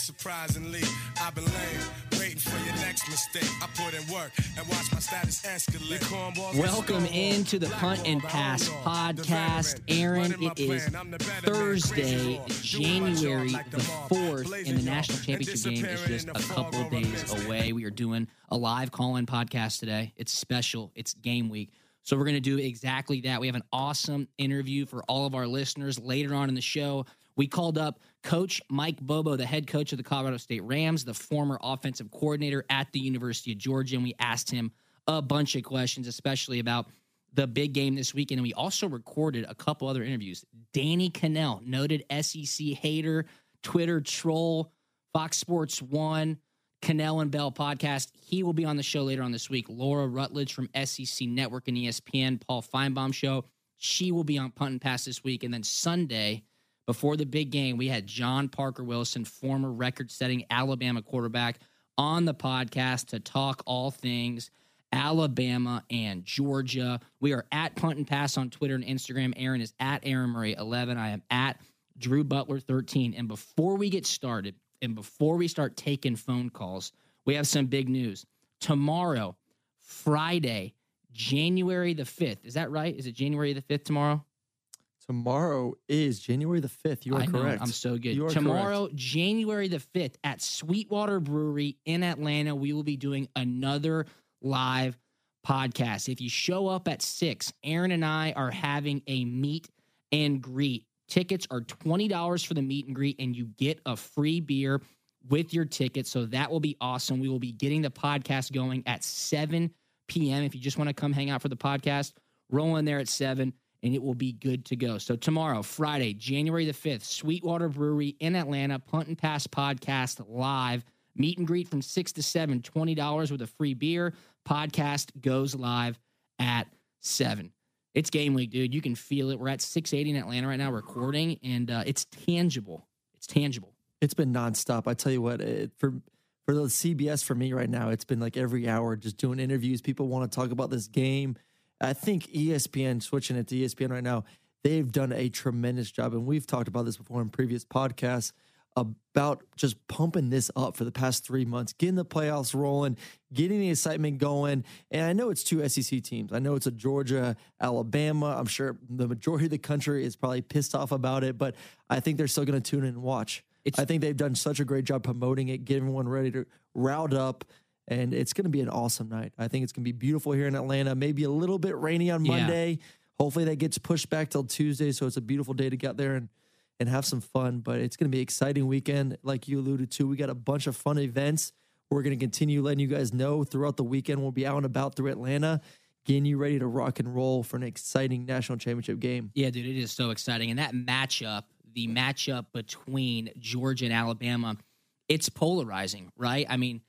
surprisingly. I've been laying, waiting for your next mistake. I put in work and watch my status escalate. Cornballs get Welcome into the Punt and Pass podcast. Aaron, it is plan. I'm the better man, Thursday, crazy raw. Do my job January the 4th, blazing and the national championship game is just a couple of days away. We are doing a live call in podcast today. It's special, it's game week. So we're going to do exactly that. We have an awesome interview for all of our listeners later on in the show. We called up Coach Mike Bobo, the head coach of the Colorado State Rams, the former offensive coordinator at the University of Georgia, and we asked him a bunch of questions, especially about the big game this weekend. And we also recorded a couple other interviews. Danny Kanell, noted SEC hater, Twitter troll, Fox Sports One, Kanell and Bell podcast. He will be on the show later on this week. Laura Rutledge from SEC Network and ESPN, Paul Finebaum show. She will be on Punt and Pass this week. And then Sunday, before the big game, we had John Parker Wilson, former record setting Alabama quarterback, on the podcast to talk all things Alabama and Georgia. We are at Punt and Pass on Twitter and Instagram. Aaron is at Aaron Murray 11. I am at Drew Butler 13. And before we get started, and before we start taking phone calls, we have some big news. Tomorrow, Friday, January the 5th. Is that right? Is it January the 5th tomorrow? Tomorrow is January the 5th. You are I know, correct. I'm so good. You are Tomorrow, correct. January the 5th at Sweetwater Brewery in Atlanta, we will be doing another live podcast. If you show up at 6, Aaron and I are having a meet and greet. Tickets are $20 for the meet and greet, and you get a free beer with your ticket. So that will be awesome. We will be getting the podcast going at 7 p.m. If you just want to come hang out for the podcast, roll in there at 7 and it will be good to go. So tomorrow, Friday, January the 5th, Sweetwater Brewery in Atlanta, Punt and Pass podcast live. Meet and greet from 6 to 7, $20 with a free beer. Podcast goes live at 7. It's game week, dude. You can feel it. We're at 680 in Atlanta right now recording, and uh, it's tangible. It's tangible. It's been nonstop. I tell you what, it, for for the CBS for me right now, it's been like every hour just doing interviews. People want to talk about this game. I think ESPN switching it to ESPN right now. They've done a tremendous job, and we've talked about this before in previous podcasts about just pumping this up for the past three months, getting the playoffs rolling, getting the excitement going. And I know it's two SEC teams. I know it's a Georgia, Alabama. I'm sure the majority of the country is probably pissed off about it, but I think they're still going to tune in and watch. It's- I think they've done such a great job promoting it, getting everyone ready to round up. And it's going to be an awesome night. I think it's going to be beautiful here in Atlanta. Maybe a little bit rainy on Yeah. Monday. Hopefully that gets pushed back till Tuesday, so it's a beautiful day to get there and and have some fun. But it's going to be an exciting weekend, like you alluded to. We got a bunch of fun events. We're going to continue letting you guys know throughout the weekend. We'll be out and about through Atlanta, getting you ready to rock and roll for an exciting national championship game. Yeah, dude, it is so exciting. And that matchup, the matchup between Georgia and Alabama, it's polarizing, right? I mean,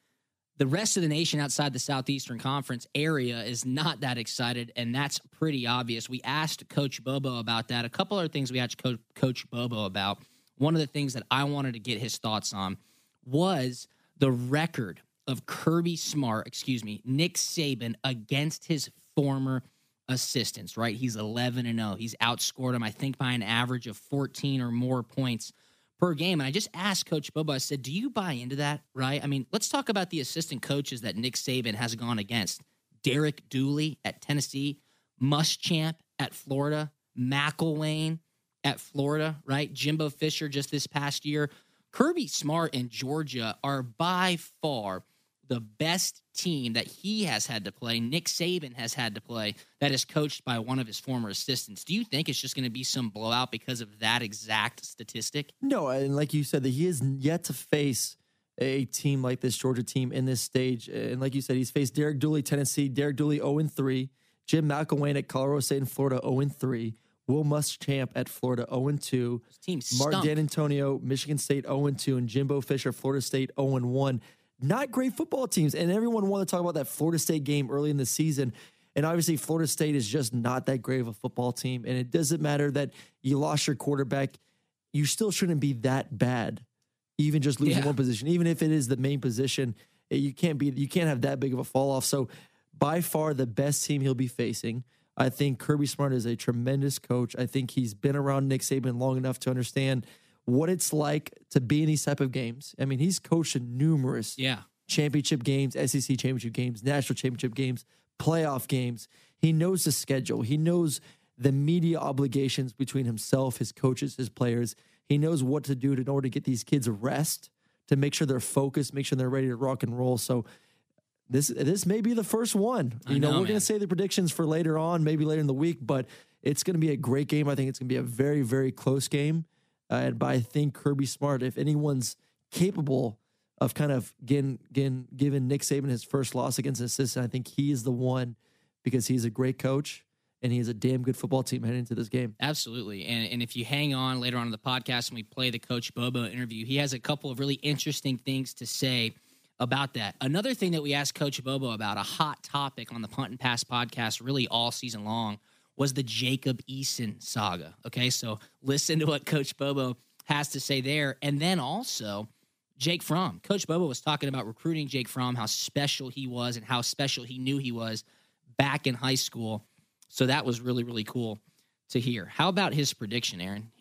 the rest of the nation outside the Southeastern Conference area is not that excited, and that's pretty obvious. We asked Coach Bobo about that. A couple other things we asked Co- Coach Bobo about. One of the things that I wanted to get his thoughts on was the record of Kirby Smart, excuse me, Nick Saban against his former assistants, right? He's 11 and 0. He's outscored him, I think, by an average of 14 or more points per game. And I just asked Coach Bobo, I said, Do you buy into that, right? I mean, let's talk about the assistant coaches that Nick Saban has gone against. Derek Dooley at Tennessee, Muschamp at Florida, McElwain at Florida, right? Jimbo Fisher just this past year. Kirby Smart and Georgia are by far the best team that he has had to play, Nick Saban has had to play, that is coached by one of his former assistants. Do you think it's just going to be some blowout because of that exact statistic? No, and like you said, that he has yet to face a team like this Georgia team in this stage. And like you said, he's faced Derek Dooley, Tennessee, Derek Dooley 0 3, Jim McElwain at Colorado State and Florida 0 3. Will Muschamp at Florida 0 2. Team Mark stunk. Dantonio, Michigan State 0 2, and Jimbo Fisher, Florida State 0 1. Not great football teams. And everyone wanted to talk about that Florida State game early in the season. And obviously, Florida State is just not that great of a football team. And it doesn't matter that you lost your quarterback, you still shouldn't be that bad. Even just losing Yeah. one position, even if it is the main position, eh, you can't be you can't have that big of a fall off. So by far the best team he'll be facing. I think Kirby Smart is a tremendous coach. I think he's been around Nick Saban long enough to understand what it's like to be in these type of games. I mean, he's coached in numerous Yeah. championship games, SEC championship games, national championship games, playoff games. He knows the schedule. He knows the media obligations between himself, his coaches, his players. He knows what to do in order to get these kids rest, to make sure they're focused, make sure they're ready to rock and roll. So this this may be the first one. You know, know, we're going to say the predictions for later on, maybe later in the week, but it's going to be a great game. I think it's going to be a very very close game. Uh, and but I think Kirby Smart, if anyone's capable of kind of getting, getting giving Nick Saban his first loss against an assistant, I think he is the one because he's a great coach and he has a damn good football team heading into this game. Absolutely. And, and if you hang on later on in the podcast and we play the Coach Bobo interview, he has a couple of really interesting things to say about that. Another thing that we asked Coach Bobo about, a hot topic on the Punt and Pass podcast really all season long, was the Jacob Eason saga. Okay, so listen to what Coach Bobo has to say there. And then also, Jake Fromm. Coach Bobo was talking about recruiting Jake Fromm, how special he was and how special he knew he was back in high school. So that was really, really cool to hear. How about his prediction, Aaron?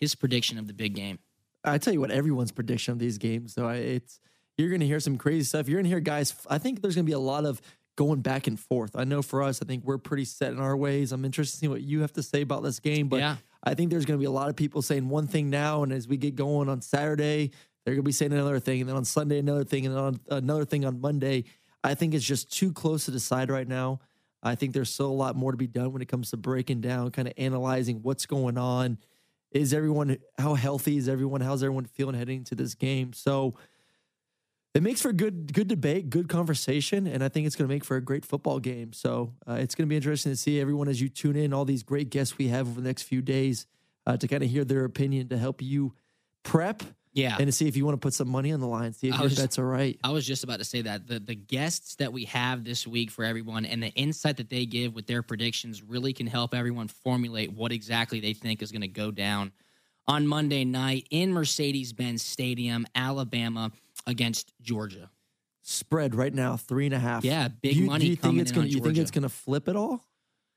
His prediction of the big game. I tell you what, everyone's prediction of these games, though, it's you're going to hear some crazy stuff. You're going to hear guys. I think there's going to be a lot of going back and forth. I know for us, I think we're pretty set in our ways. I'm interested to see what you have to say about this game, but Yeah. I think there's going to be a lot of people saying one thing now, and as we get going on Saturday, they're going to be saying another thing, and then on Sunday another thing, and then on another thing on Monday. I think it's just too close to decide right now. I think there's still a lot more to be done when it comes to breaking down, kind of analyzing what's going on. Is everyone how healthy is everyone? How's everyone feeling heading into this game? So it makes for good good debate, good conversation, and I think it's going to make for a great football game. So uh, it's going to be interesting to see everyone as you tune in. All these great guests we have over the next few days uh, to kind of hear their opinion to help you prep Yeah. and to see if you want to put some money on the line, see if your was- bets are right. I was just about to say that the the guests that we have this week for everyone and the insight that they give with their predictions really can help everyone formulate what exactly they think is going to go down on Monday night in Mercedes-Benz Stadium, Alabama against Georgia. Spread right now three and a half. Yeah, big you, money Do you think coming it's on You think it's going to flip at all?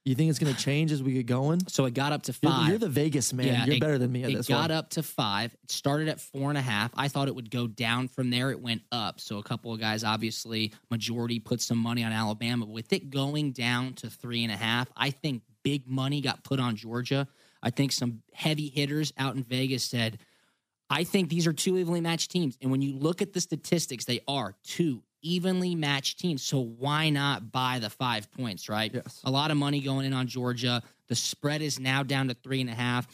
You think it's going to change as we get going? So it got up to You're, five. you're the Vegas man. you're it- better than me at it this got one. up to five. It started at four and a half. I thought it would go down from there. It went up. So a couple of guys, obviously, majority put some money on Alabama. With it going down to three and a half, I think big money got put on Georgia. I think some heavy hitters out in Vegas said, I think these are two evenly matched teams. And when you look at the statistics, they are two evenly matched teams. So why not buy the five points, right? Yes. A lot of money going in on Georgia. The spread is now down to three and a half.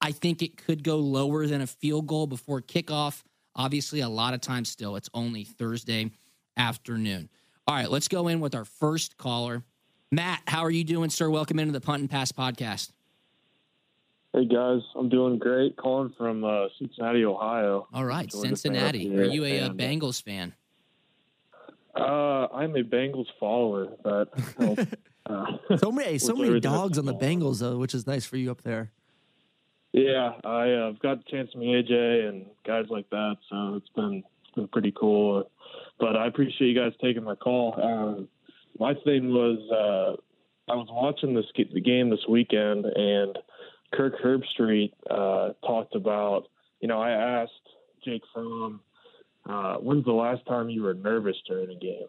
I think it could go lower than a field goal before kickoff. Obviously, a lot of times still, it's only Thursday afternoon. All right, let's go in with our first caller. Matt, how are you doing, sir? Welcome into the Punt and Pass podcast. Hey guys, I'm doing great. Calling from uh, Cincinnati, Ohio. All right, Georgia Cincinnati. Are you a, uh and, Bengals fan? Uh, I'm a Bengals follower, but uh, So many, so many dogs on the Bengals though, which is nice for you up there. yeah, I, uh, I've got the chance to meet AJ and guys like that, so it's been it's been pretty cool. But I appreciate you guys taking my call. Um, my thing was uh, I was watching this the game this weekend, and Kirk Herbstreit uh, talked about. You know, I asked Jake Fromm, uh, "When's the last time you were nervous during a game?"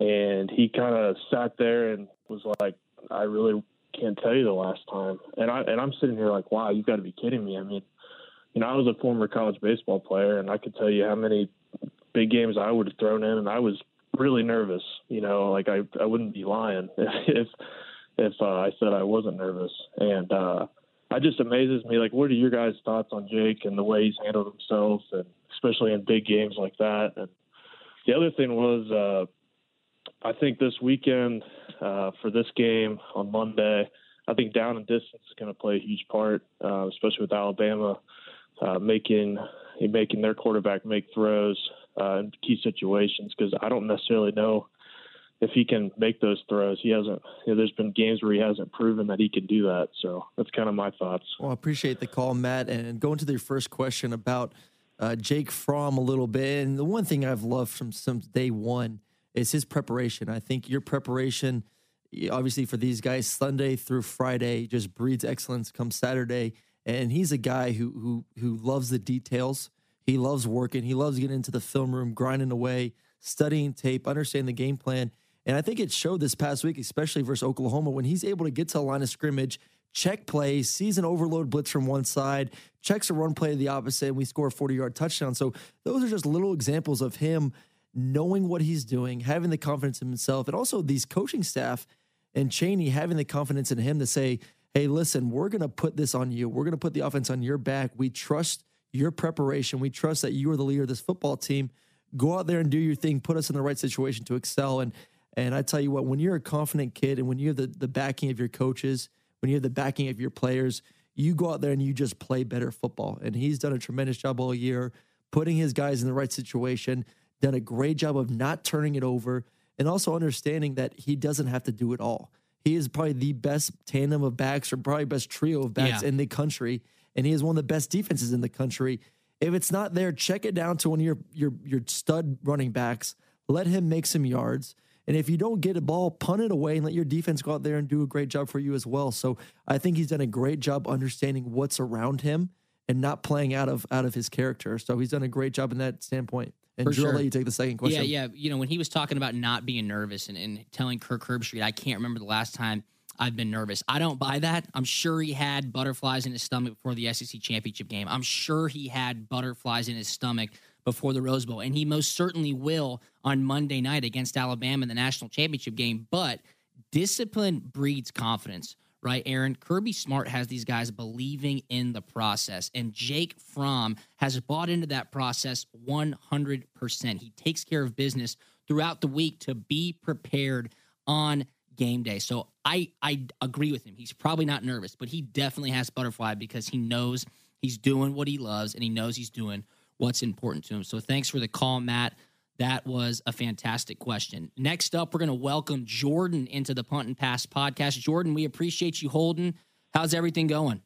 And he kind of sat there and was like, I really can't tell you the last time. And I and I'm sitting here like, wow, you've got to be kidding me. I mean, you know, I was a former college baseball player, and I could tell you how many big games I would have thrown in, and I was really nervous. You know, like I I wouldn't be lying if if uh, I said I wasn't nervous. And uh, it just amazes me. Like, what are your guys' thoughts on Jake and the way he's handled himself, and especially in big games like that? And the other thing was, uh, I think this weekend uh, for this game on Monday, I think down and distance is going to play a huge part, uh, especially with Alabama uh, making making their quarterback make throws uh, in key situations. Because I don't necessarily know if he can make those throws. He hasn't. You know, there's been games where he hasn't proven that he can do that. So that's kind of my thoughts. Well, I appreciate the call, Matt. And going to the first question about uh, Jake Fromm a little bit. And the one thing I've loved from day one is his preparation. I think your preparation, obviously for these guys, Sunday through Friday, just breeds excellence. Come Saturday, and he's a guy who who who loves the details. He loves working. He loves getting into the film room, grinding away, studying tape, understanding the game plan. And I think it showed this past week, especially versus Oklahoma, when he's able to get to the line of scrimmage, check play, sees an overload blitz from one side, checks a run play to the opposite, and we score a 40 yard touchdown. So those are just little examples of him knowing what he's doing, having the confidence in himself, and also these coaching staff and Chaney having the confidence in him to say, hey, listen, we're going to put this on you. We're going to put the offense on your back. We trust your preparation. We trust that you are the leader of this football team. Go out there and do your thing. Put us in the right situation to excel. And and I tell you what, when you're a confident kid and when you have the, the backing of your coaches, when you have the backing of your players, you go out there and you just play better football. And he's done a tremendous job all year, putting his guys in the right situation, done a great job of not turning it over, and also understanding that he doesn't have to do it all. He is probably the best tandem of backs or probably best trio of backs Yeah. in the country. And he is one of the best defenses in the country. If it's not there, check it down to one of your your your stud running backs. Let him make some yards. And if you don't get a ball, punt it away and let your defense go out there and do a great job for you as well. So I think he's done a great job understanding what's around him and not playing out of out of his character. So he's done a great job in that standpoint. And For Drew, I'll let you take the second question. Yeah, yeah. You know, when he was talking about not being nervous and, and telling Kirk Herbstreit, I can't remember the last time I've been nervous. I don't buy that. I'm sure he had butterflies in his stomach before the SEC championship game. I'm sure he had butterflies in his stomach before the Rose Bowl, and he most certainly will on Monday night against Alabama in the national championship game. But discipline breeds confidence, right, Aaron? Kirby Smart has these guys believing in the process, and Jake Fromm has bought into that process 100%. He takes care of business throughout the week to be prepared on game day. So I I agree with him. He's probably not nervous, but he definitely has butterfly because he knows he's doing what he loves and he knows he's doing what's important to him. So thanks for the call, Matt. That was a fantastic question. Next up, we're going to welcome Jordan into the Punt and Pass podcast. Jordan, we appreciate you holding. How's everything going?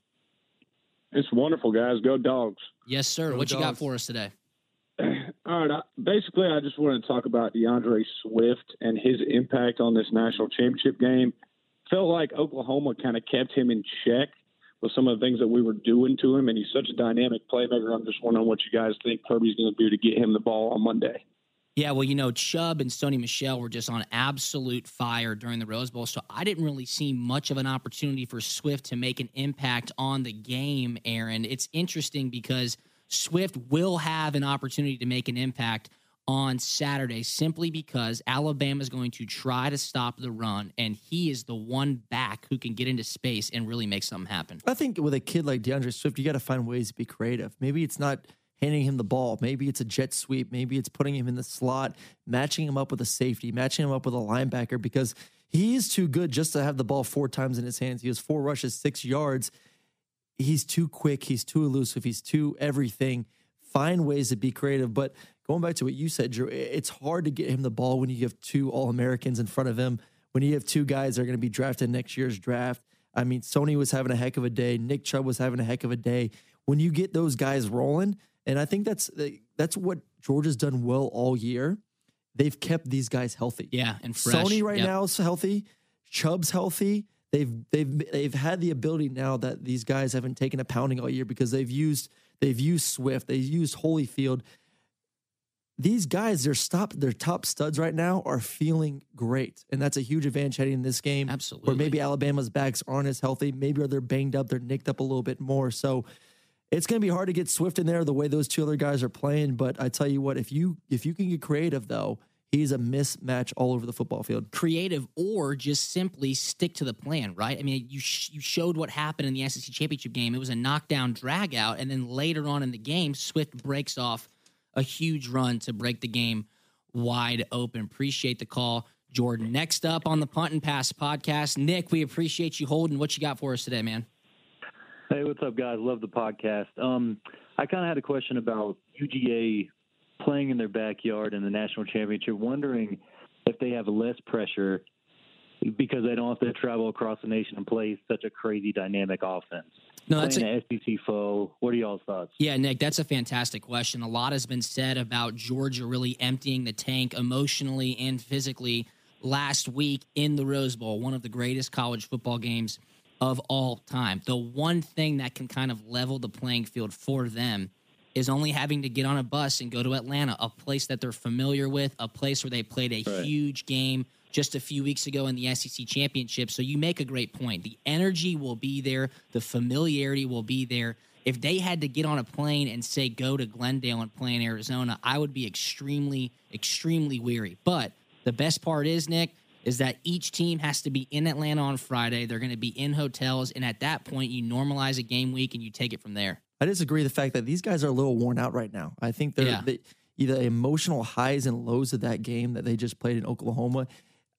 It's wonderful, guys. Go dogs. Yes, sir. Go what you got for us today? All right. I, basically, I just wanted to talk about DeAndre Swift and his impact on this national championship game. Felt like Oklahoma kind of kept him in check with some of the things that we were doing to him, and he's such a dynamic playmaker. I'm just wondering what you guys think Kirby's going to do to get him the ball on Monday. Yeah, well, you know, Chubb and Sony Michel were just on absolute fire during the Rose Bowl, so I didn't really see much of an opportunity for Swift to make an impact on the game, Aaron. It's interesting because Swift will have an opportunity to make an impact on Saturday simply because Alabama is going to try to stop the run, and he is the one back who can get into space and really make something happen. I think with a kid like DeAndre Swift, you got to find ways to be creative. Maybe it's not handing him the ball. Maybe it's a jet sweep. Maybe it's putting him in the slot, matching him up with a safety, matching him up with a linebacker because he is too good just to have the ball four times in his hands. He has four rushes, six yards. He's too quick. He's too elusive. He's too everything. Find ways to be creative. But going back to what you said, Drew, it's hard to get him the ball when you have two All Americans in front of him, when you have two guys that are going to be drafted next year's draft. I mean, Sony was having a heck of a day. Nick Chubb was having a heck of a day. When you get those guys rolling, and I think that's that's what Georgia's done well all year. They've kept these guys healthy. Yeah, and fresh. Sony right Yep. now is healthy. Chubb's healthy. They've they've they've had the ability now that these guys haven't taken a pounding all year because they've used they've used Swift, they've used Holyfield. These guys, their stop, their top studs right now are feeling great, and that's a huge advantage heading in this game. Absolutely. Or maybe Alabama's backs aren't as healthy. Maybe they're banged up, they're nicked up a little bit more. So it's going to be hard to get Swift in there the way those two other guys are playing. But I tell you what, if you if you can get creative though, he's a mismatch all over the football field. Creative or just simply stick to the plan, right? I mean, you sh- you showed what happened in the SEC championship game. It was a knockdown drag out, and then later on in the game, Swift breaks off a huge run to break the game wide open. Appreciate the call, Jordan. Next up on the Punt and Pass podcast, Nick, we appreciate you holding. What you got for us today, man? Hey, what's up, guys? Love the podcast. Um, I kind of had a question about UGA playing in their backyard in the national championship. Wondering if they have less pressure because they don't have to travel across the nation and play such a crazy dynamic offense. No, that's an SEC foe. What are y'all's thoughts? Yeah, Nick, that's a fantastic question. A lot has been said about Georgia really emptying the tank emotionally and physically last week in the Rose Bowl, one of the greatest college football games of all time. The one thing that can kind of level the playing field for them is only having to get on a bus and go to Atlanta, a place that they're familiar with, a place where they played a Right. huge game just a few weeks ago in the SEC championship. So you make a great point. The energy will be there, the familiarity will be there. If they had to get on a plane and say go to Glendale and play in Arizona, I would be extremely, extremely weary. But the best part is, Nick, is that each team has to be in Atlanta on Friday. They're going to be in hotels, and at that point, you normalize a game week and you take it from there. I disagree with the fact that these guys are a little worn out right now. I think they're Yeah. they, either emotional highs and lows of that game that they just played in Oklahoma.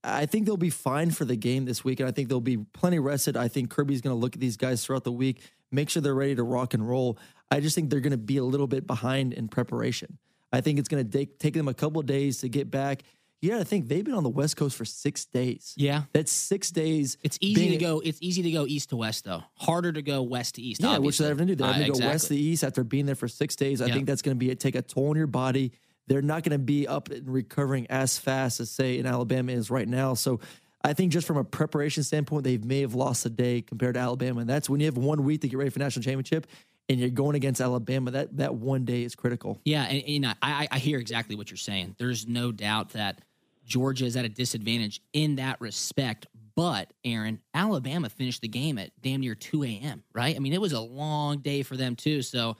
I think they'll be fine for the game this week, and I think they'll be plenty rested. I think Kirby's going to look at these guys throughout the week, make sure they're ready to rock and roll. I just think they're going to be a little bit behind in preparation. I think it's going to take, take them a couple of days to get back. You got to think they've been on the West Coast for six days. Yeah. That's six days. It's easy to go. It's easy to go east to west, though. Harder to go west to east. Yeah, which obviously. they're having to do. They're Uh, having to go west to east after being there for six days. I Yeah. think that's going to be take a toll on your body. They're not going to be up and recovering as fast as say in Alabama is right now. So I think just from a preparation standpoint, they may have lost a day compared to Alabama. And that's when you have one week to get ready for national championship and you're going against Alabama. That that one day is critical. Yeah, and, and uh, I, I- I hear exactly what you're saying. There's no doubt that Georgia is at a disadvantage in that respect. But Aaron, Alabama finished the game at damn near 2 a.m. Right? I mean, it was a long day for them too. So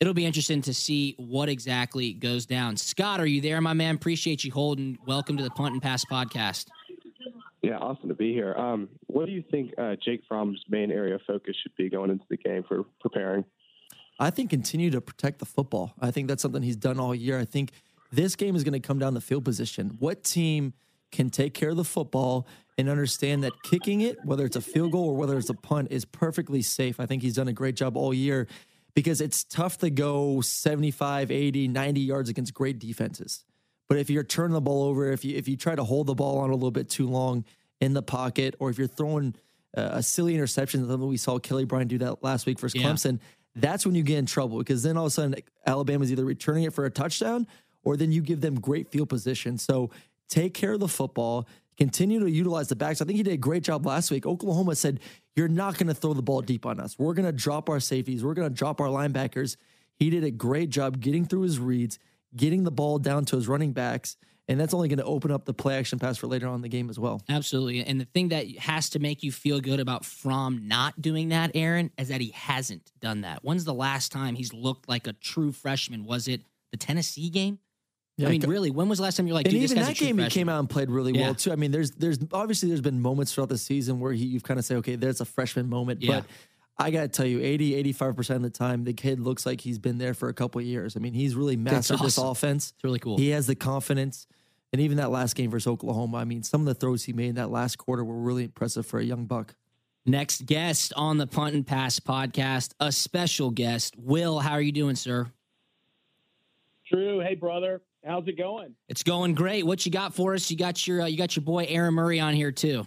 it'll be interesting to see what exactly goes down. Scott, are you there, my man? Appreciate you holding. Welcome to the Punt and Pass podcast. Yeah, awesome to be here. Um, what do you think uh, Jake Fromm's main area of focus should be going into the game for preparing? I think continue to protect the football. I think that's something he's done all year. I think this game is going to come down the field position. What team can take care of the football and understand that kicking it, whether it's a field goal or whether it's a punt, is perfectly safe. I think he's done a great job all year because it's tough to go 75, 80, 90 yards against great defenses. But if you're turning the ball over, if you if you try to hold the ball on a little bit too long in the pocket, or if you're throwing uh, a silly interception, the we saw Kelly Bryant do that last week versus Yeah. Clemson, that's when you get in trouble because then all of a sudden Alabama's either returning it for a touchdown or then you give them great field position. So take care of the football, continue to utilize the backs. I think he did a great job last week. Oklahoma said, You're not going to throw the ball deep on us. We're going to drop our safeties, we're going to drop our linebackers. He did a great job getting through his reads, getting the ball down to his running backs. And that's only going to open up the play action pass for later on in the game as well. Absolutely. And the thing that has to make you feel good about Fromm not doing that, Aaron, is that he hasn't done that. When's the last time he's looked like a true freshman? Was it the Tennessee game? Yeah, I mean, really, when was the last time you're like, and dude, this even guy's that true game, he came out and played really Yeah. well too. I mean, there's there's obviously there's been moments throughout the season where he you've kind of say, okay, there's a freshman moment, Yeah. but I got to tell you, 80, 85 percent of the time, the kid looks like he's been there for a couple of years. I mean, he's really That's mastered this offense. It's really cool. He has the confidence, and even that last game versus Oklahoma, I mean, some of the throws he made in that last quarter were really impressive for a young buck. Next guest on the Punt and Pass podcast, a special guest. Will, how are you doing, sir? Drew, hey brother, how's it going? It's going great. What you got for us? You got your uh, you got your boy Aaron Murray on here too.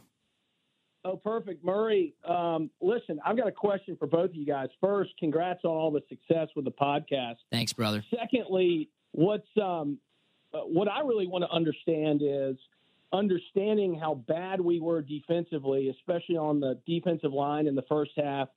Oh, perfect, Murray. Um, listen, I've got a question for both of you guys. First, congrats on all the success with the podcast. Thanks, brother. Secondly, what's um, uh, what I really want to understand is understanding how bad we were defensively, especially on the defensive line in the first half.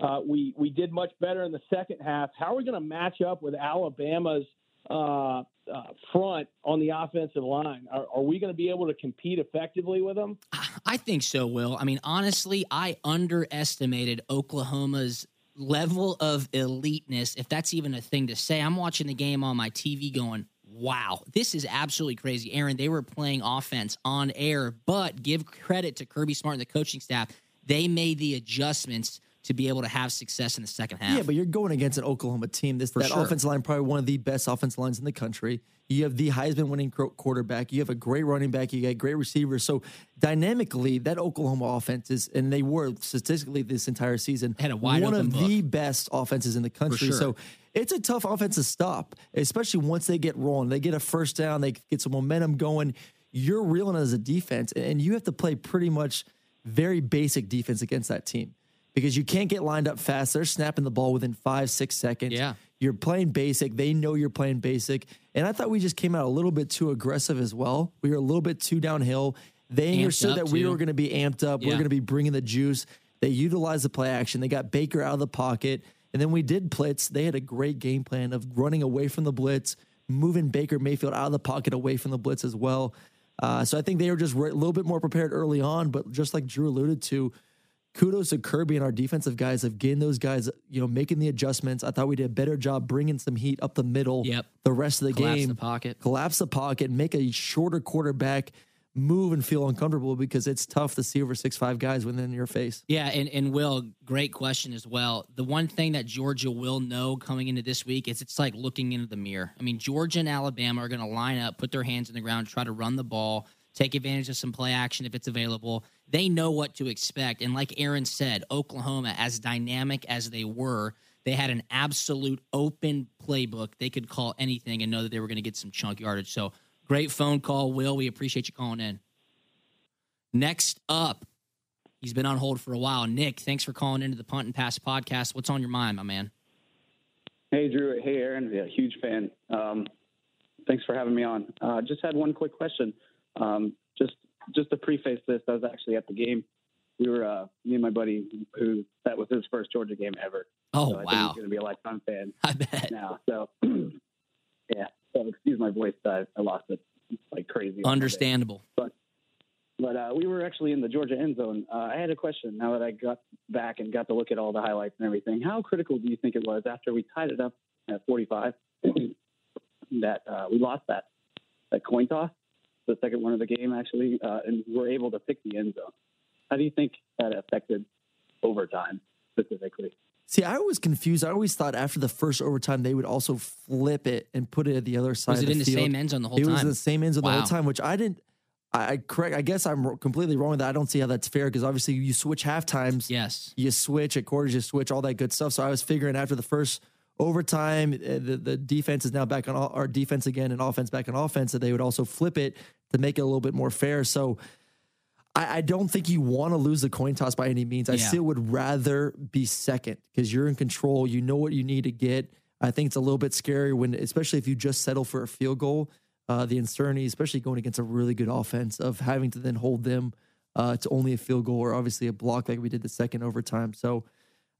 Uh, we we did much better in the second half. How are we going to match up with Alabama's uh, uh, front on the offensive line. Are, are we going to be able to compete effectively with them? I think so, Will. I mean, honestly, I underestimated Oklahoma's level of eliteness, if that's even a thing to say. I'm watching the game on my TV going, wow, this is absolutely crazy. Aaron, they were playing offense on air, but give credit to Kirby Smart and the coaching staff. They made the adjustments to be able to have success in the second half. Yeah, but you're going against an Oklahoma team. This For that sure. offensive line probably one of the best offensive lines in the country. You have the Heisman winning quarterback. You have a great running back. You got great receivers. So dynamically, that Oklahoma offense is, and they were statistically this entire season, Had a wide one of book. the best offenses in the country. sure. So it's a tough offense to stop, especially once they get rolling. They get a first down. They get some momentum going. You're reeling as a defense, and you have to play pretty much very basic defense against that team because you can't get lined up fast. They're snapping the ball within five, six seconds. Yeah. You're playing basic. They know you're playing basic. And I thought we just came out a little bit too aggressive as well. We were a little bit too downhill. They Amped understood that we were going to be amped up. We Yeah. are going to be bringing the juice. They utilized the play action. They got Baker out of the pocket. And then we did blitz. They had a great game plan of running away from the blitz, moving Baker Mayfield out of the pocket away from the blitz as well. Uh, so I think they were just a little bit more prepared early on. But just like Drew alluded to, kudos to Kirby and our defensive guys of getting those guys, you know, making the adjustments. I thought we did a better job bringing some heat up the middle. Yep. The rest of the Collapse game, the pocket. collapse the pocket, make a shorter quarterback move and feel uncomfortable because it's tough to see over six five guys within your face. Yeah, and, and Will, great question as well. The one thing that Georgia will know coming into this week is it's like looking into the mirror. I mean, Georgia and Alabama are going to line up, put their hands in the ground, try to run the ball, take advantage of some play action if it's available. They know what to expect. And like Aaron said, Oklahoma, as dynamic as they were, they had an absolute open playbook. They could call anything and know that they were going to get some chunk yardage. So great phone call, Will. We appreciate you calling in. Next up, he's been on hold for a while. Nick, thanks for calling into the Punt and Pass podcast. What's on your mind, my man? Hey, Drew. Hey, Aaron. Yeah, huge fan. Um, thanks for having me on. Uh, just had one quick question. Um, just just to preface this, I was actually at the game. We were uh, me and my buddy who that was his first Georgia game ever. Oh, so I think wow. he's going to be a lifetime fan. I bet now. So yeah. So excuse my voice. I, I lost it like crazy. Understandable. But but uh, we were actually in the Georgia end zone. Uh, I had a question now that I got back and got to look at all the highlights and everything. How critical do you think it was after we tied it up at 45 that uh, we lost that that coin toss, the second one of the game actually, uh, and were able to pick the end zone? How do you think that affected overtime specifically? See, I was confused. I always thought after the first overtime they would also flip it and put it at the other side. Was of it in the same end zone the whole time? It was time? the same end zone the whole time, which I didn't. I I correct. I guess I'm completely wrong with that. I don't see how that's fair because obviously you switch half times. Yes, you switch at quarters, you switch all that good stuff. So I was figuring after the first overtime, uh, the the defense is now back on our defense again and offense back on offense. That they would also flip it to make it a little bit more fair. So I, I don't think you want to lose the coin toss by any means. I Yeah. still would rather be second because you're in control. You know what you need to get. I think it's a little bit scary when, especially if you just settle for a field goal. Uh, the uncertainty, especially going against a really good offense, of having to then hold them uh, to only a field goal or obviously a block like we did the second overtime. So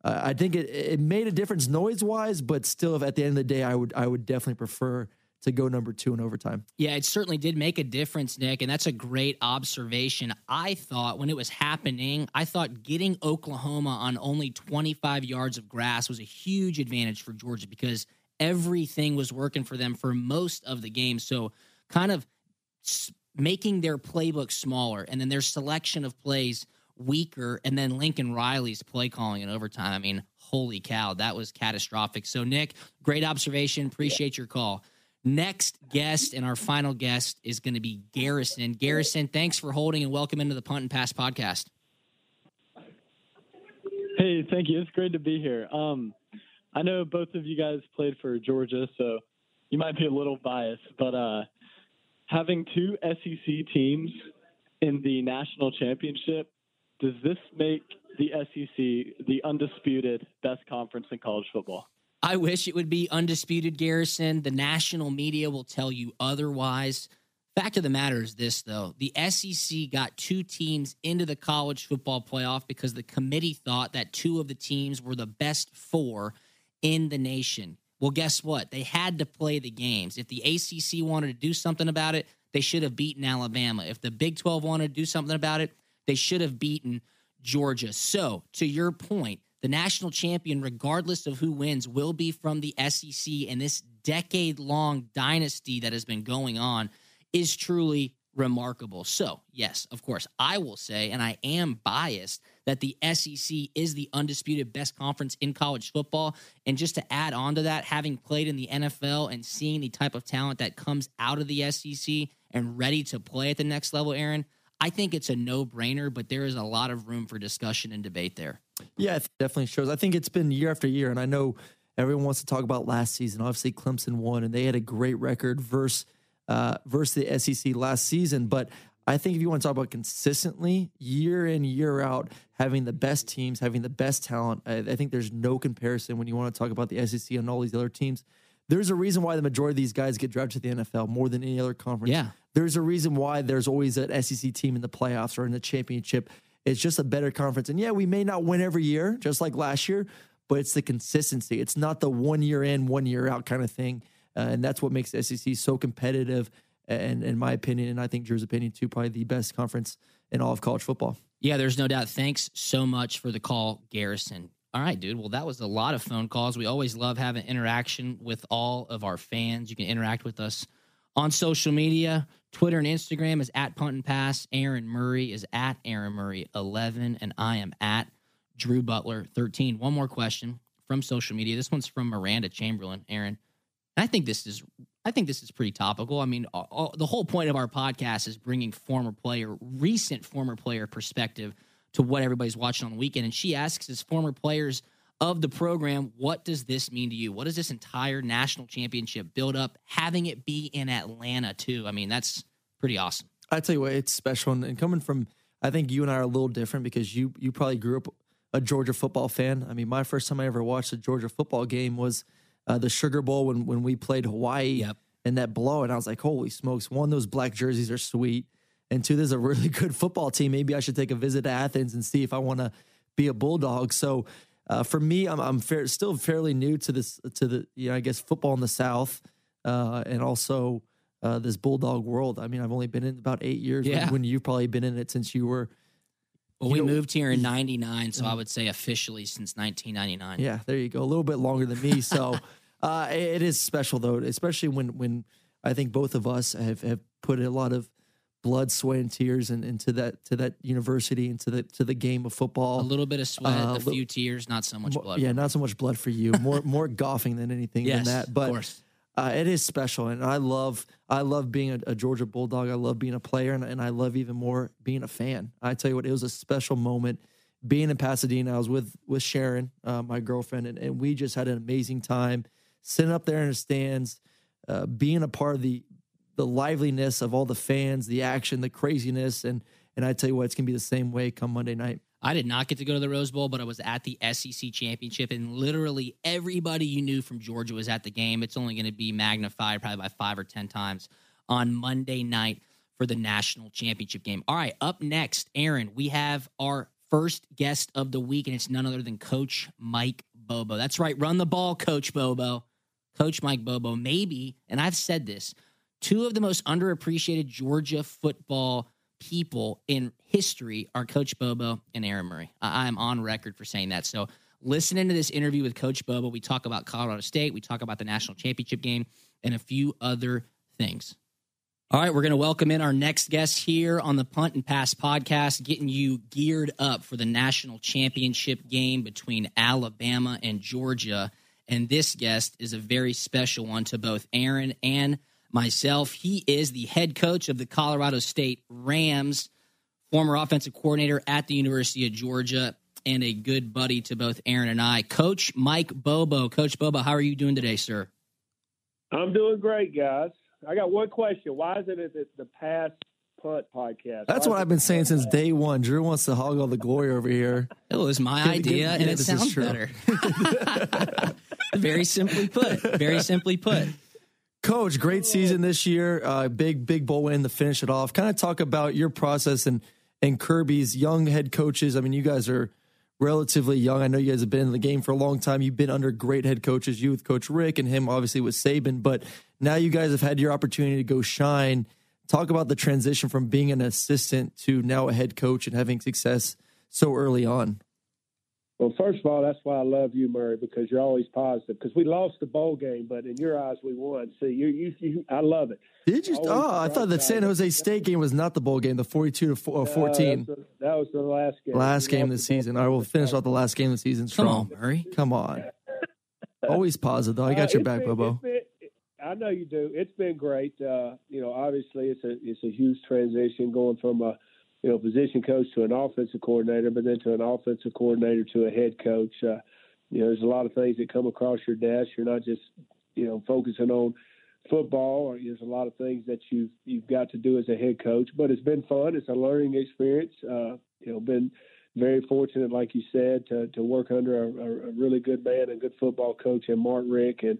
uh, I think it, it made a difference noise wise, but still, at the end of the day, I would I would definitely prefer to go number two in overtime. Yeah, it certainly did make a difference, Nick, and that's a great observation. I thought when it was happening, I thought getting Oklahoma on only 25 yards of grass was a huge advantage for Georgia because everything was working for them for most of the game. So, kind of making their playbook smaller and then their selection of plays weaker and then Lincoln Riley's play calling in overtime. I mean, holy cow, that was catastrophic. So Nick, great observation. Appreciate your call. Next guest and our final guest is going to be Garrison. Garrison, thanks for holding and welcome into the Punt and Pass podcast. Hey, thank you. It's great to be here. Um, I know both of you guys played for Georgia, so you might be a little biased, but uh, having two SEC teams in the national championship, does this make the SEC the undisputed best conference in college football? I wish it would be undisputed, Garrison. The national media will tell you otherwise. Fact of the matter is this, though the SEC got two teams into the college football playoff because the committee thought that two of the teams were the best four in the nation. Well, guess what? They had to play the games. If the ACC wanted to do something about it, they should have beaten Alabama. If the Big 12 wanted to do something about it, they should have beaten Georgia. So, to your point, the national champion, regardless of who wins, will be from the SEC. And this decade long dynasty that has been going on is truly remarkable. So, yes, of course, I will say, and I am biased, that the SEC is the undisputed best conference in college football. And just to add on to that, having played in the NFL and seeing the type of talent that comes out of the SEC and ready to play at the next level, Aaron, I think it's a no brainer, but there is a lot of room for discussion and debate there. Yeah, it definitely shows. I think it's been year after year, and I know everyone wants to talk about last season. Obviously, Clemson won, and they had a great record versus uh, versus the SEC last season. But I think if you want to talk about consistently, year in, year out, having the best teams, having the best talent, I, I, think there's no comparison when you want to talk about the SEC and all these other teams. There's a reason why the majority of these guys get drafted to the NFL more than any other conference. Yeah. There's a reason why there's always an SEC team in the playoffs or in the championship. It's just a better conference. And yeah, we may not win every year, just like last year, but it's the consistency. It's not the one year in, one year out kind of thing. Uh, and that's what makes SEC so competitive. And in my opinion, and I think Drew's opinion too, probably the best conference in all of college football. Yeah, there's no doubt. Thanks so much for the call, Garrison. All right, dude. Well, that was a lot of phone calls. We always love having interaction with all of our fans. You can interact with us on social media. Twitter and Instagram is at Punt and Pass. Aaron Murray is at Aaron Murray 11, and I am at Drew Butler 13. One more question from social media. This one's from Miranda Chamberlain. Aaron, I think this is I think this is pretty topical. I mean, all, the whole point of our podcast is bringing former player, recent former player perspective to what everybody's watching on the weekend. And she asks, as former players of the program, what does this mean to you? What does this entire national championship build up, having it be in Atlanta too? I mean, that's pretty awesome. I tell you what, it's special. And coming from, I think you and I are a little different because you you probably grew up a Georgia football fan. I mean, my first time I ever watched a Georgia football game was uh, the Sugar Bowl when when we played Hawaii yep. and that blow. And I was like, holy smokes! One, those black jerseys are sweet, and two, there's a really good football team. Maybe I should take a visit to Athens and see if I want to be a Bulldog. So. Uh, for me, I'm, I'm fair, still fairly new to this, to the, you know, I guess football in the South, uh, and also uh, this bulldog world. I mean, I've only been in about eight years. Yeah. When, when you've probably been in it since you were. Well, you we know- moved here in '99, so I would say officially since 1999. Yeah, there you go. A little bit longer than me. So uh, it is special though, especially when when I think both of us have, have put a lot of blood, sweat, and tears and into that to that university, into the to the game of football. A little bit of sweat, Uh, a li- few tears, not so much blood. Yeah, not so much blood for you. More more golfing than anything Yes, than that. of But course. Uh, it is special, and I love I love being a, a Georgia Bulldog. I love being a player, and, and I love even more being a fan. I tell you what, it was a special moment being in Pasadena. I was with with Sharon, uh, my girlfriend, and, and we just had an amazing time sitting up there in the stands, uh, being a part of the the liveliness of all the fans, the action, the craziness, and and I tell you what, it's gonna be the same way come Monday night. I did not get to go to the Rose Bowl, but I was at the SEC championship, and literally everybody you knew from Georgia was at the game. It's only going to be magnified probably by five or 10 times on Monday night for the national championship game. All right, up next, Aaron, we have our first guest of the week, and it's none other than Coach Mike Bobo. That's right, run the ball, Coach Bobo. Coach Mike Bobo, maybe, and I've said this, two of the most underappreciated Georgia football people in history are Coach Bobo and Aaron Murray. I am on record for saying that. So, listening to this interview with Coach Bobo, we talk about Colorado State, we talk about the national championship game, and a few other things. All right, we're going to welcome in our next guest here on the Punt and Pass podcast, getting you geared up for the national championship game between Alabama and Georgia. And this guest is a very special one to both Aaron and myself. He is the head coach of the Colorado State Rams, former offensive coordinator at the University of Georgia, and a good buddy to both Aaron and I. Coach Mike Bobo. Coach Bobo, how are you doing today, sir? I'm doing great, guys. I got one question. Why is it at the, the Pass Punt podcast? That's Why what is I've been saying since day one. Drew wants to hog all the glory over here. Oh, it was my Give- idea, give- and give it this is sounds better. very simply put. Very simply put. Coach, great season this year. Uh, big, big bowl win to finish it off. Kind of talk about your process and and Kirby's young head coaches. I mean, you guys are relatively young. I know you guys have been in the game for a long time. You've been under great head coaches, you with Coach Richt and him obviously with Saban, but now you guys have had your opportunity to go shine. Talk about the transition from being an assistant to now a head coach and having success so early on. Well, first of all, that's why I love you, Murray, because you're always positive. Because we lost the bowl game, but in your eyes, we won. See, you, you, you I love it. Did you? oh, I thought that San Jose State game was not the bowl game, the forty-two to uh, fourteen. No, that was the last game. Last game of the season. I will finish off the last game of the season strong. Come on, Murray. Come on. Always positive, though. I got uh, your back, been, Bobo. Been, I know you do. It's been great. Uh, you know, obviously, it's a it's a huge transition going from a you know, position coach to an offensive coordinator, but then to an offensive coordinator to a head coach. Uh, you know, there's a lot of things that come across your desk. You're not just, you know, focusing on football. There's a lot of things that you've you've got to do as a head coach. But it's been fun. It's a learning experience. Uh, you know, been very fortunate, like you said, to to work under a, a really good man and good football coach and Mark Richt and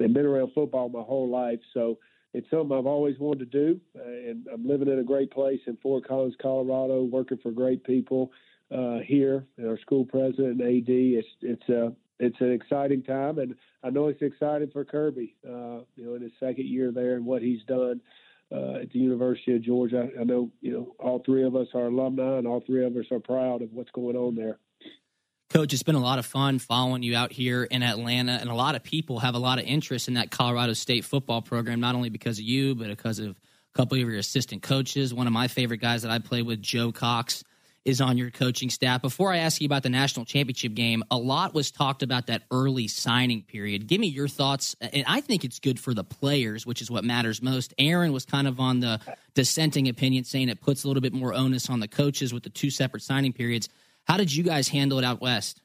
and been around football my whole life. So it's something I've always wanted to do, uh, and I'm living in a great place in Fort Collins, Colorado, working for great people uh, here, and our school president and AD. It's it's a uh, it's an exciting time, and I know it's exciting for Kirby. Uh, you know, in his second year there and what he's done uh, at the University of Georgia. I know you know all three of us are alumni, and all three of us are proud of what's going on there. Coach, it's been a lot of fun following you out here in Atlanta, and a lot of people have a lot of interest in that Colorado State football program, not only because of you, but because of a couple of your assistant coaches. One of my favorite guys that I play with, Joe Cox, is on your coaching staff. Before I ask you about the national championship game, a lot was talked about that early signing period. Give me your thoughts, and I think it's good for the players, which is what matters most. Aaron was kind of on the dissenting opinion, saying it puts a little bit more onus on the coaches with the two separate signing periods. How did you guys handle it out west?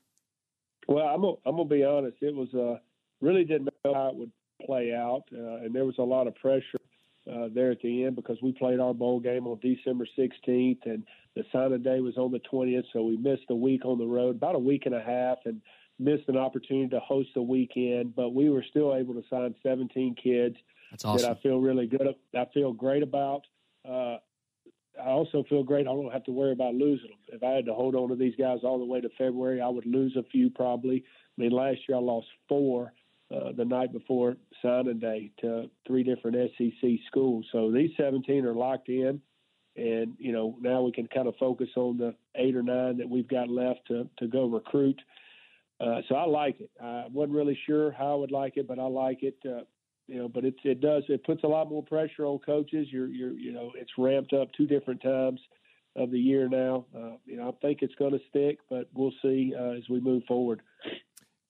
Well, I'm gonna, I'm gonna be honest. It was uh, really didn't know how it would play out, uh, and there was a lot of pressure uh, there at the end because we played our bowl game on December 16th, and the signing day was on the 20th, so we missed a week on the road, about a week and a half, and missed an opportunity to host the weekend. But we were still able to sign 17 kids That's awesome. that I feel really good. I feel great about. Uh, I also feel great. I don't have to worry about losing them. If I had to hold on to these guys all the way to February, I would lose a few probably. I mean, last year I lost four uh, the night before signing day to three different SEC schools. So these 17 are locked in, and you know now we can kind of focus on the eight or nine that we've got left to to go recruit. Uh, so I like it. I wasn't really sure how I would like it, but I like it. Uh, you know, but it it does it puts a lot more pressure on coaches. You're you're you know it's ramped up two different times of the year now. Uh, you know, I think it's going to stick, but we'll see uh, as we move forward.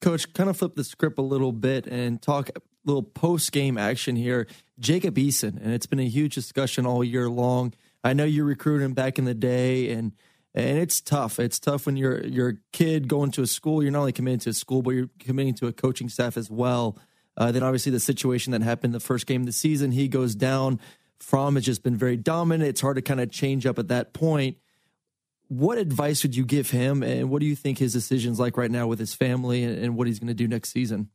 Coach, kind of flip the script a little bit and talk a little post game action here. Jacob Eason, and it's been a huge discussion all year long. I know you recruited him back in the day, and and it's tough. It's tough when you're you're a kid going to a school. You're not only committing to a school, but you're committing to a coaching staff as well. Uh, then obviously the situation that happened the first game of the season, he goes down. Fromm has just been very dominant. It's hard to kind of change up at that point. What advice would you give him, and what do you think his decisions like right now with his family and, and what he's going to do next season?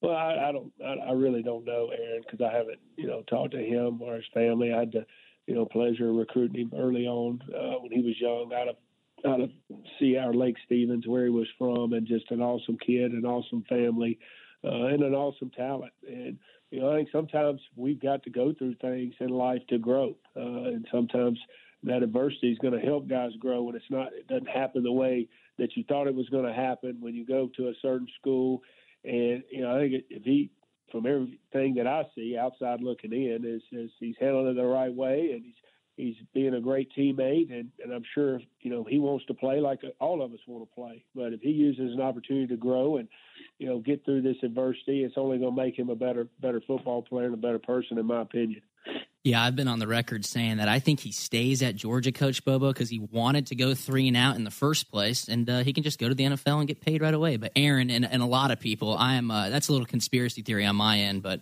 Well, I, I don't. I, I really don't know, Aaron, because I haven't, you know, talked to him or his family. I had the, you know, pleasure of recruiting him early on uh, when he was young out of out of Seattle Lake Stevens, where he was from, and just an awesome kid, an awesome family uh, and an awesome talent. And you know, I think sometimes we've got to go through things in life to grow, uh, and sometimes that adversity is going to help guys grow. And it's not, it doesn't happen the way that you thought it was going to happen when you go to a certain school. And you know, I think if he, from everything that I see outside looking in, is, is he's handling it the right way, and he's he's being a great teammate, and, and I'm sure you know he wants to play like all of us want to play. But if he uses an opportunity to grow and you know get through this adversity, it's only going to make him a better better football player and a better person, in my opinion. Yeah, I've been on the record saying that I think he stays at Georgia, Coach Bobo, because he wanted to go three and out in the first place, and uh, he can just go to the NFL and get paid right away. But Aaron and, and a lot of people, I am uh, that's a little conspiracy theory on my end, but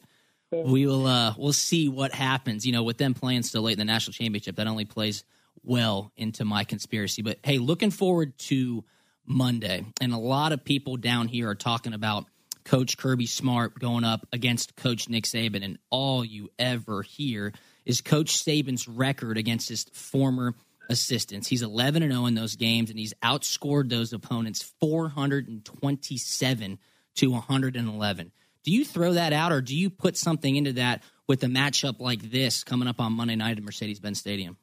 we will uh we'll see what happens. You know, with them playing so late in the national championship, that only plays well into my conspiracy. But hey, looking forward to Monday, and a lot of people down here are talking about Coach Kirby Smart going up against Coach Nick Saban, and all you ever hear is Coach Saban's record against his former assistants. He's 11 and 0 in those games, and he's outscored those opponents 427 to 111. Do you throw that out, or do you put something into that with a matchup like this coming up on Monday night at Mercedes-Benz Stadium?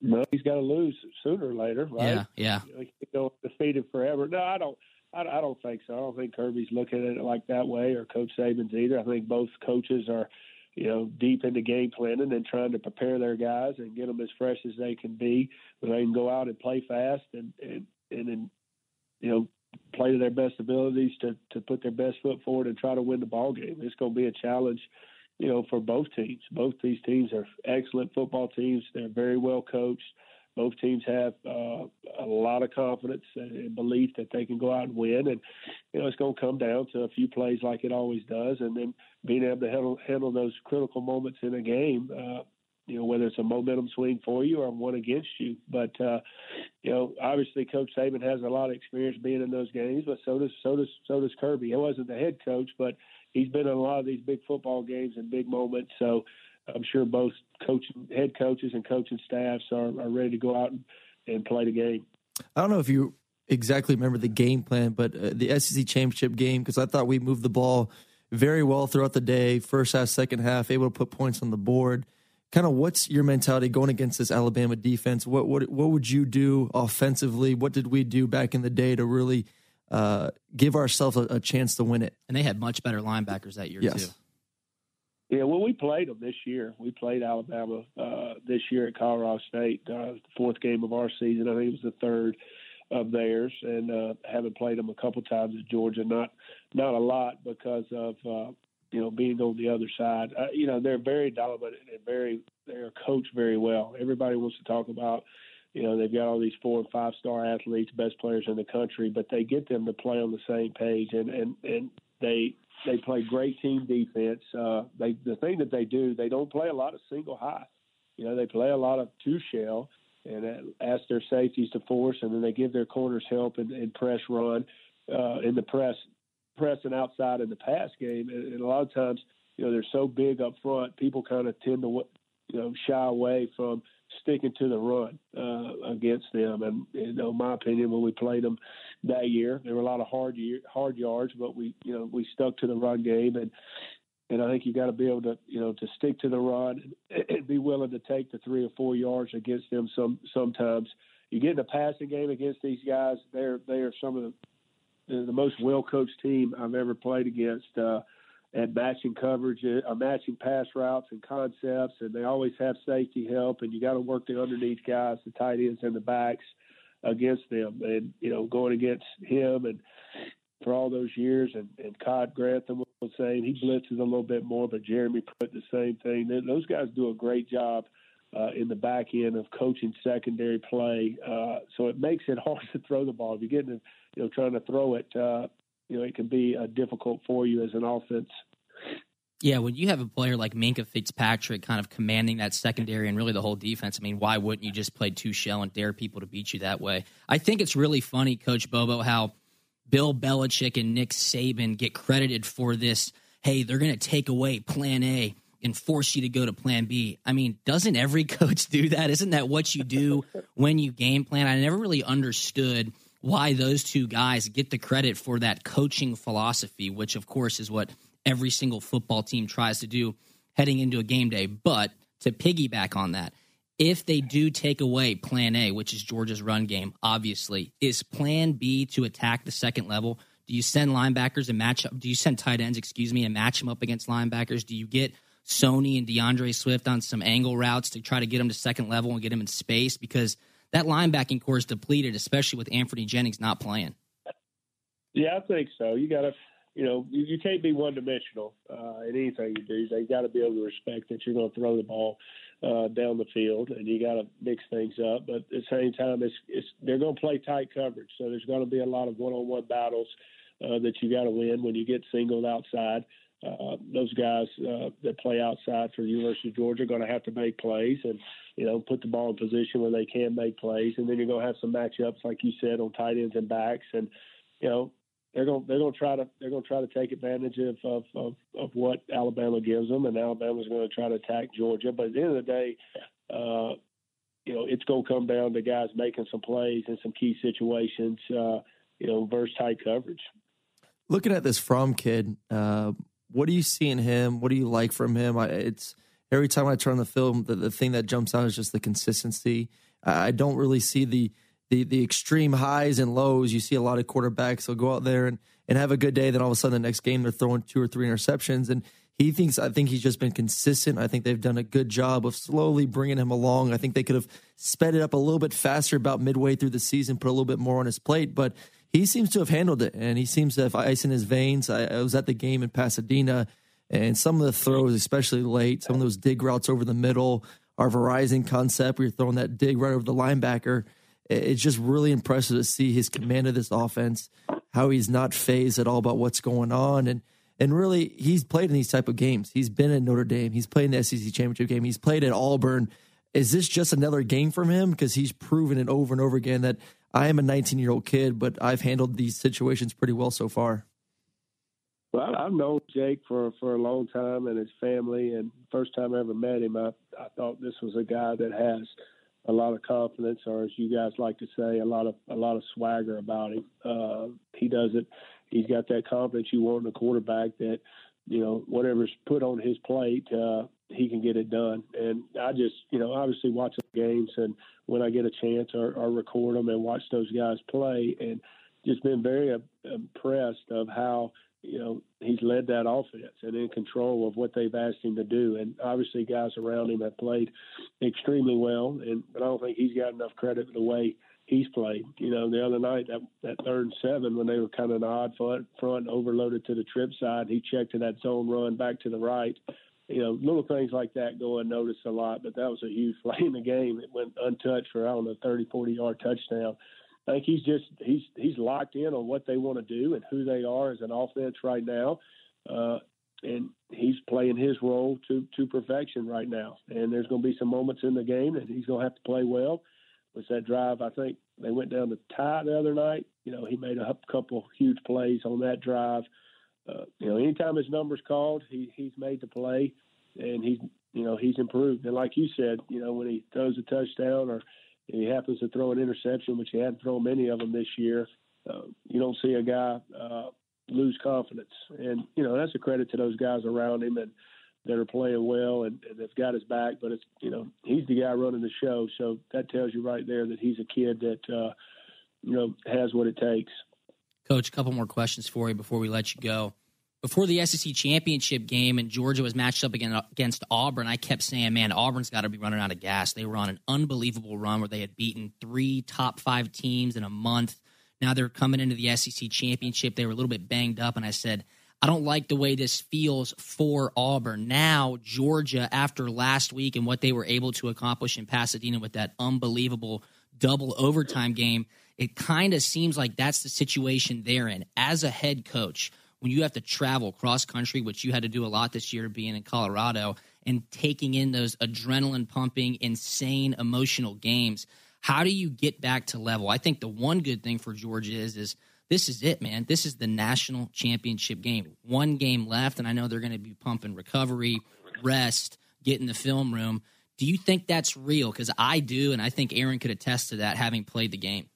No, he's got to lose sooner or later, right? Yeah, yeah. He can go defeated forever. No, I don't. I, I don't think so. I don't think Kirby's looking at it like that way, or Coach Saban's either. I think both coaches are, you know, deep into game planning and trying to prepare their guys and get them as fresh as they can be, so they can go out and play fast and and and then, you know, play to their best abilities to to put their best foot forward and try to win the ball game. It's going to be a challenge, you know, for both teams. Both these teams are excellent football teams. They're very well coached both teams have uh, a lot of confidence and belief that they can go out and win. And you know, it's going to come down to a few plays like it always does, and then being able to handle, handle those critical moments in a game. Uh, you know, whether it's a momentum swing for you or one against you. But uh, you know, obviously, Coach Saban has a lot of experience being in those games, but so does so does so does Kirby. He wasn't the head coach, but he's been in a lot of these big football games and big moments. So I'm sure both coaching head coaches and coaching staffs are, are ready to go out and, and play the game. I don't know if you exactly remember the game plan, but uh, the SEC championship game because I thought we moved the ball very well throughout the day, first half, second half, able to put points on the board. Kind of, what's your mentality going against this Alabama defense? What what what would you do offensively? What did we do back in the day to really uh, give ourselves a, a, chance to win it? And they had much better linebackers that year yes. too. Yeah, well, we played them this year. We played Alabama uh, this year at Colorado State, uh, the fourth game of our season. I think it was the third of theirs, and uh, haven't played them a couple times at Georgia. Not not a lot because of uh, you know being on the other side. Uh, you know they're very dominant and very they're coached very well. Everybody wants to talk about you know they've got all these four and five star athletes, best players in the country, but they get them to play on the same page, and and and they they play great team defense. Uh, they the thing that they do, they don't play a lot of single high. You know, they play a lot of two shell and ask their safeties to force, and then they give their corners help and, and press run uh, in the press, pressing outside in the pass game. And, and a lot of times, you know, they're so big up front, people kind of tend to you know shy away from sticking to the run uh, against them. And you know, my opinion, when we played them that year, there were a lot of hard year, hard yards, but we you know we stuck to the run game and. And I think you got to be able to, you know, to stick to the run and be willing to take the three or four yards against them. Some sometimes you get in a passing game against these guys. They're they are some of the the most well coached team I've ever played against. Uh, at matching coverage, uh, matching pass routes and concepts, and they always have safety help. And you got to work the underneath guys, the tight ends and the backs against them. And you know, going against him and for all those years, and, and Todd Grantham was saying he blitzes a little bit more, but Jeremy Pruitt the same thing. Those guys do a great job. Uh, in the back end of coaching secondary play, uh, so it makes it hard to throw the ball. If you're getting, you know, trying to throw it, uh, you know, it can be uh, difficult for you as an offense. Yeah, when you have a player like Minkah Fitzpatrick kind of commanding that secondary and really the whole defense, I mean, why wouldn't you just play two shell and dare people to beat you that way? I think it's really funny, Coach Bobo, how Bill Belichick and Nick Saban get credited for this. Hey, they're going to take away plan A and force you to go to plan B. I mean, doesn't every coach do that? Isn't that what you do when you game plan? I never really understood why those two guys get the credit for that coaching philosophy, which of course is what every single football team tries to do heading into a game day. But to piggyback on that, if they do take away plan A, which is Georgia's run game, obviously, is plan B to attack the second level? Do you send linebackers and match up? Do you send tight ends, excuse me, and match them up against linebackers? Do you get Sony and DeAndre Swift on some angle routes to try to get them to second level and get them in space? Because – that linebacking core is depleted, especially with Anfernee Jennings not playing. Yeah, I think so. You got to, you know, you, you can't be one dimensional uh, in anything you do. They got to be able to respect that you're going to throw the ball uh, down the field, and you got to mix things up. But at the same time, it's, it's they're going to play tight coverage, so there's going to be a lot of one-on-one battles uh, that you got to win when you get singled outside. Uh, those guys uh, that play outside for the University of Georgia are going to have to make plays and you know put the ball in position where they can make plays, and then you're going to have some matchups like you said on tight ends and backs, and you know they're going they're going to try to they're going to try to take advantage of, of of of what Alabama gives them, and Alabama's going to try to attack Georgia. But at the end of the day, uh, you know, it's going to come down to guys making some plays in some key situations, uh, you know, versus tight coverage. Looking at this Fromm kid, uh, what do you see in him? What do you like from him? I, it's every time I turn on the film, the, the thing that jumps out is just the consistency. I don't really see the the the extreme highs and lows. You see a lot of quarterbacks. They'll go out there and, and have a good day. Then all of a sudden, the next game they're throwing two or three interceptions. And he thinks I think he's just been consistent. I think they've done a good job of slowly bringing him along. I think they could have sped it up a little bit faster about midway through the season, put a little bit more on his plate, but he seems to have handled it and he seems to have ice in his veins. I, I was at the game in Pasadena and some of the throws, especially late, some of those dig routes over the middle, our Verizon concept where you're throwing that dig right over the linebacker. It's just really impressive to see his command of this offense, how he's not phased at all about what's going on. And and really, he's played in these type of games. He's been in Notre Dame. He's played in the SEC championship game. He's played at Auburn. Is this just another game from him? Because he's proven it over and over again that I am a 19 year old kid, but I've handled these situations pretty well so far. Well, I've known Jake for for a long time and his family. And first time I ever met him, I I thought this was a guy that has a lot of confidence, or as you guys like to say, a lot of a lot of swagger about him. Uh, he does it. He's got that confidence you want in a quarterback that you know whatever's put on his plate, uh, he can get it done. And I just you know obviously watch the games and when I get a chance or, or record them and watch those guys play and just been very uh, impressed of how you know, he's led that offense and in control of what they've asked him to do. And obviously, guys around him have played extremely well. And but I don't think he's got enough credit for the way he's played. You know, the other night that that third and seven when they were kind of an odd front, front overloaded to the trip side, he checked to that zone run back to the right. You know, little things like that go unnoticed a lot, but that was a huge play in the game. It went untouched for I don't know 30, 40 yard touchdown. I think he's just he's he's locked in on what they want to do and who they are as an offense right now, uh, and he's playing his role to to perfection right now. And there's going to be some moments in the game that he's going to have to play well. Was that drive? I think they went down to tie the other night. You know, he made a couple huge plays on that drive. Uh, you know, anytime his number's called, he he's made the play, and he's you know he's improved. And like you said, you know, when he throws a touchdown or he happens to throw an interception, which he hadn't thrown many of them this year. Uh, you don't see a guy uh, lose confidence, and you know that's a credit to those guys around him and that are playing well and, and they've got his back. But it's you know he's the guy running the show, so that tells you right there that he's a kid that uh, you know has what it takes. Coach, a couple more questions for you before we let you go before the SEC championship game and Georgia was matched up against Auburn, I kept saying, man, Auburn's got to be running out of gas. They were on an unbelievable run where they had beaten three top five teams in a month. Now they're coming into the SEC championship. They were a little bit banged up, and I said, I don't like the way this feels for Auburn. Now, Georgia, after last week and what they were able to accomplish in Pasadena with that unbelievable double overtime game, it kind of seems like that's the situation they're in. As a head coach, when you have to travel cross country, which you had to do a lot this year being in Colorado, and taking in those adrenaline pumping, insane emotional games, how do you get back to level? I think the one good thing for Georgia is is this is it, man. This is the national championship game. One game left, and I know they're going to be pumping recovery, rest, get in the film room. Do you think that's real? Because I do, and I think Aaron could attest to that, having played the game.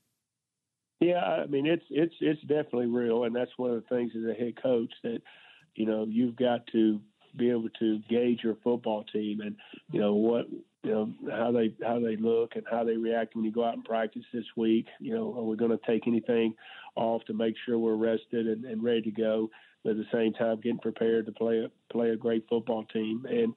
Yeah, I mean it's it's it's definitely real, and that's one of the things as a head coach that you know you've got to be able to gauge your football team and you know what you know how they how they look and how they react when you go out and practice this week. You know, are we going to take anything off to make sure we're rested and, and ready to go, but at the same time getting prepared to play a play a great football team and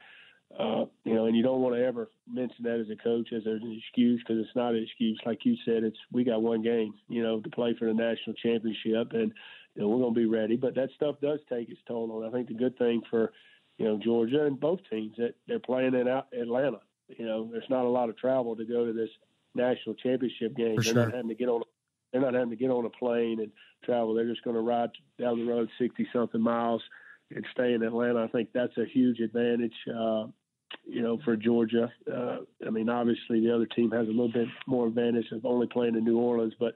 uh, you know, and you don't want to ever mention that as a coach as an excuse because it's not an excuse. Like you said, it's we got one game, you know, to play for the national championship, and you know we're going to be ready. But that stuff does take its toll on. I think the good thing for you know Georgia and both teams that they're playing in Atlanta. You know, there's not a lot of travel to go to this national championship game. For they're sure. not having to get on. They're not having to get on a plane and travel. They're just going to ride down the road sixty something miles and stay in Atlanta. I think that's a huge advantage. Uh, you know, for Georgia. Uh, I mean, obviously the other team has a little bit more advantage of only playing in New Orleans, but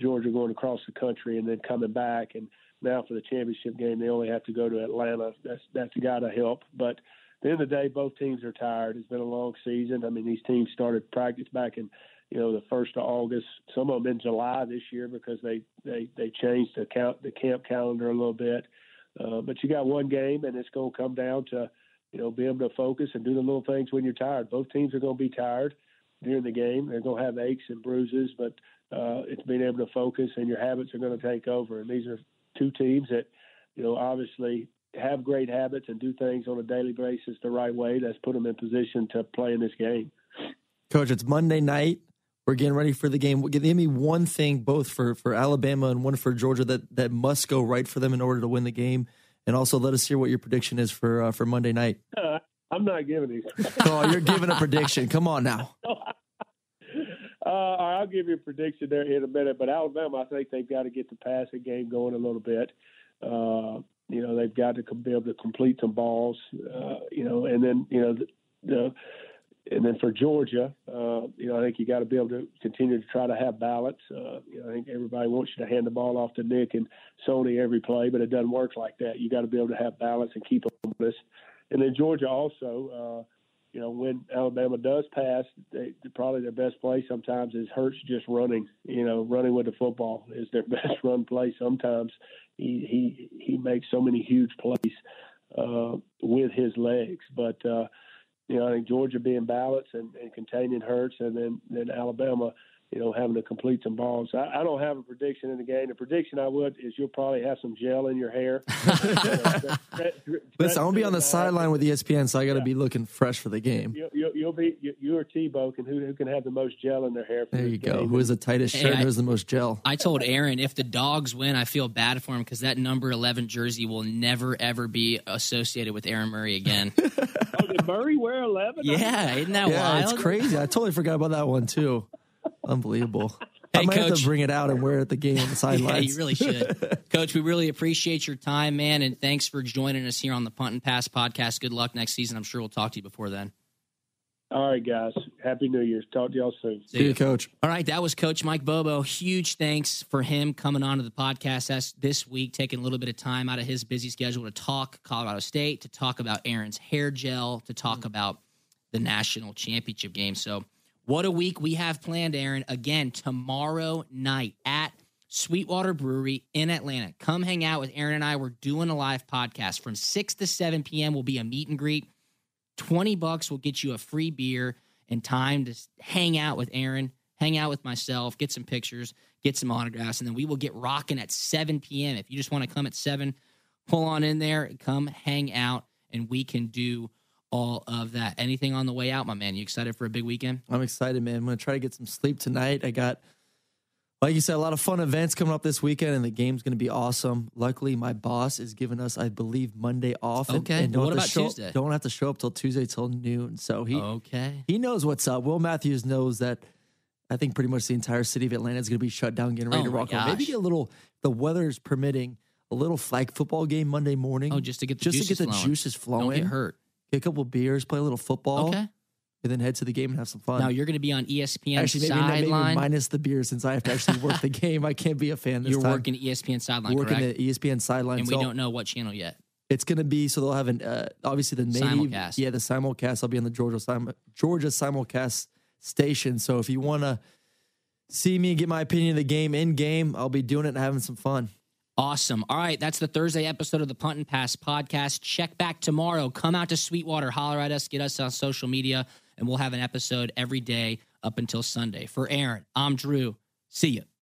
Georgia going across the country and then coming back, and now for the championship game they only have to go to Atlanta. That's that's got to help. But the end of the day, both teams are tired. It's been a long season. I mean, these teams started practice back in you know the first of August. Some of them in July this year because they they they changed the count the camp calendar a little bit. Uh, but you got one game, and it's going to come down to you know be able to focus and do the little things when you're tired. Both teams are going to be tired during the game. They're going to have aches and bruises, but uh, it's being able to focus, and your habits are going to take over. And these are two teams that you know obviously have great habits and do things on a daily basis the right way. That's put them in position to play in this game. Coach, it's Monday night. We're getting ready for the game. Give me one thing, both for, for Alabama and one for Georgia, that, that must go right for them in order to win the game. And also, let us hear what your prediction is for uh, for Monday night. Uh, I'm not giving these. oh, you're giving a prediction. Come on now. Uh, I'll give you a prediction there in a minute. But Alabama, I think they've got to get the passing game going a little bit. Uh, you know, they've got to be able to complete some balls. Uh, you know, and then you know the, the and then for Georgia, uh, you know, I think you got to be able to continue to try to have balance. Uh, you know, I think everybody wants you to hand the ball off to Nick and Sony every play, but it doesn't work like that. You got to be able to have balance and keep them honest. And then Georgia also, uh, you know, when Alabama does pass, they, probably their best play sometimes is Hurts just running. You know, running with the football is their best run play. Sometimes he he he makes so many huge plays uh, with his legs, but. Uh, you know, I think Georgia being balanced and, and containing Hurts, and then then Alabama, you know, having to complete some balls. I, I don't have a prediction in the game. The prediction I would is you'll probably have some gel in your hair. Listen, I'm gonna be on the sideline with ESPN, so I got to yeah. be looking fresh for the game. You, will you, be you, you or Tebow and who, who can have the most gel in their hair. there you go. Game. Who has the tightest shirt? Hey, who has the most gel? I told Aaron if the dogs win, I feel bad for him because that number 11 jersey will never ever be associated with Aaron Murray again. oh, did Murray wear 11? Yeah, isn't that yeah, wild? It's crazy. I totally forgot about that one too. Unbelievable. Hey, I might Coach. have to bring it out and wear it at the game on the sidelines. yeah, you really should. Coach, we really appreciate your time, man, and thanks for joining us here on the Punt and Pass podcast. Good luck next season. I'm sure we'll talk to you before then. All right, guys. Happy New Year. Talk to y'all soon. See, See you, Coach. All right, that was Coach Mike Bobo. Huge thanks for him coming on to the podcast this week, taking a little bit of time out of his busy schedule to talk Colorado State, to talk about Aaron's hair gel, to talk mm-hmm. about the national championship game. So what a week we have planned, Aaron. Again, tomorrow night at Sweetwater Brewery in Atlanta. Come hang out with Aaron and I. We're doing a live podcast from 6 to 7 p.m. will be a meet and greet. 20 bucks will get you a free beer and time to hang out with Aaron, hang out with myself, get some pictures, get some autographs, and then we will get rocking at 7 p.m. If you just want to come at 7, pull on in there, come hang out, and we can do all of that. Anything on the way out, my man? You excited for a big weekend? I'm excited, man. I'm going to try to get some sleep tonight. I got, like you said, a lot of fun events coming up this weekend, and the game's going to be awesome. Luckily, my boss is giving us, I believe, Monday off. Okay. And, and don't what about show, Tuesday? Don't have to show up till Tuesday till noon. So he okay. He knows what's up. Will Matthews knows that. I think pretty much the entire city of Atlanta is going to be shut down, getting ready oh to rock. Maybe get a little. The weather is permitting a little flag football game Monday morning. Oh, just to get the just to get the flowing. juices flowing. Don't get hurt get a couple beers, play a little football. Okay. And then head to the game and have some fun. Now you're going to be on ESPN actually, maybe, sideline. Maybe minus the beer since I have to actually work the game. I can't be a fan this you're time. working ESPN sideline, working correct? at ESPN sideline, and so we don't know what channel yet. It's going to be so they'll have an uh, obviously the main simulcast. Yeah, the simulcast. I'll be on the Georgia sim- Georgia simulcast station. So if you want to see me get my opinion of the game in game, I'll be doing it and having some fun. Awesome. All right, that's the Thursday episode of the Punt and Pass podcast. Check back tomorrow. Come out to Sweetwater, holler at us, get us on social media, and we'll have an episode every day up until Sunday. For Aaron, I'm Drew. See you.